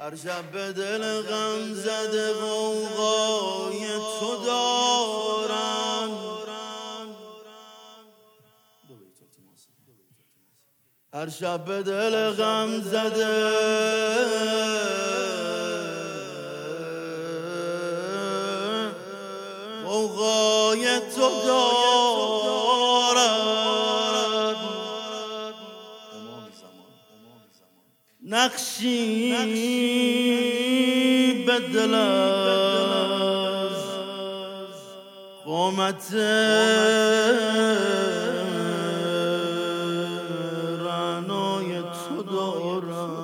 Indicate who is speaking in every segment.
Speaker 1: هر شب به دل غم زده غوغای تو دارم. هر شب به دل غم زده. غوغای تو دارد نقشی به دل از قومت رنای تو دارم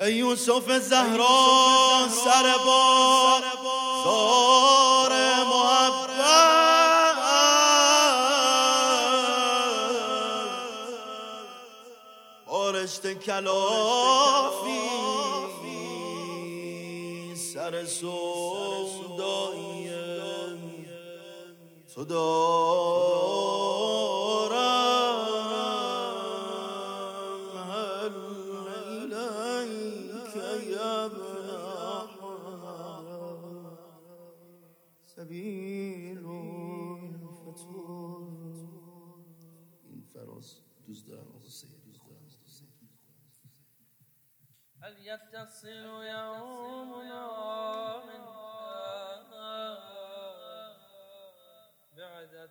Speaker 1: ای یوسف زهرا سر بار بارشت کلافی. سر سودایی تو
Speaker 2: هل يتصل يومنا منها بعدة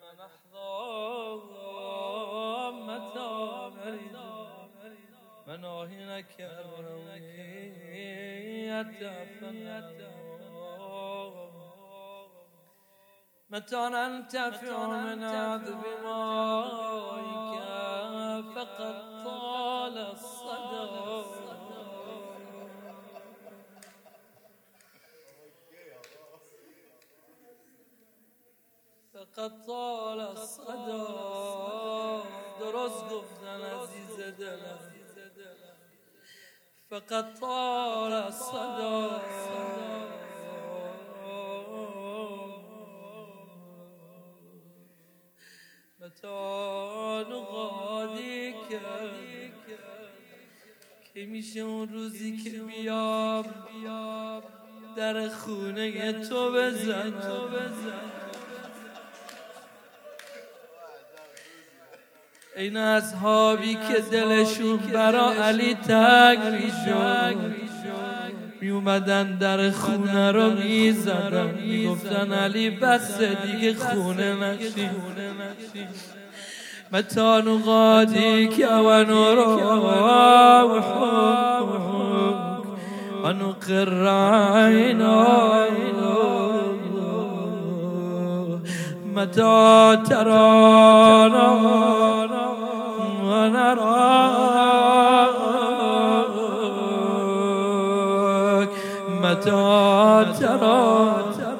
Speaker 2: فنحظى متى نريد مناهنك الروية متى ننتفع من عذب مائك فقد طال الصدى درست گفتن عزیز دلم. فقد طال الصدى متى نغادی که میشه اون روزی که بیام در خونه تو بزنم. این اصحابی که دلشون برا علی تنگ می‌شد. می اومدن در خونه رو می‌زدن. می‌گفتن علی بس دیگه خونه نشی متى نغاديك ونروح ونقر عيناك متى ترانا متى ترانا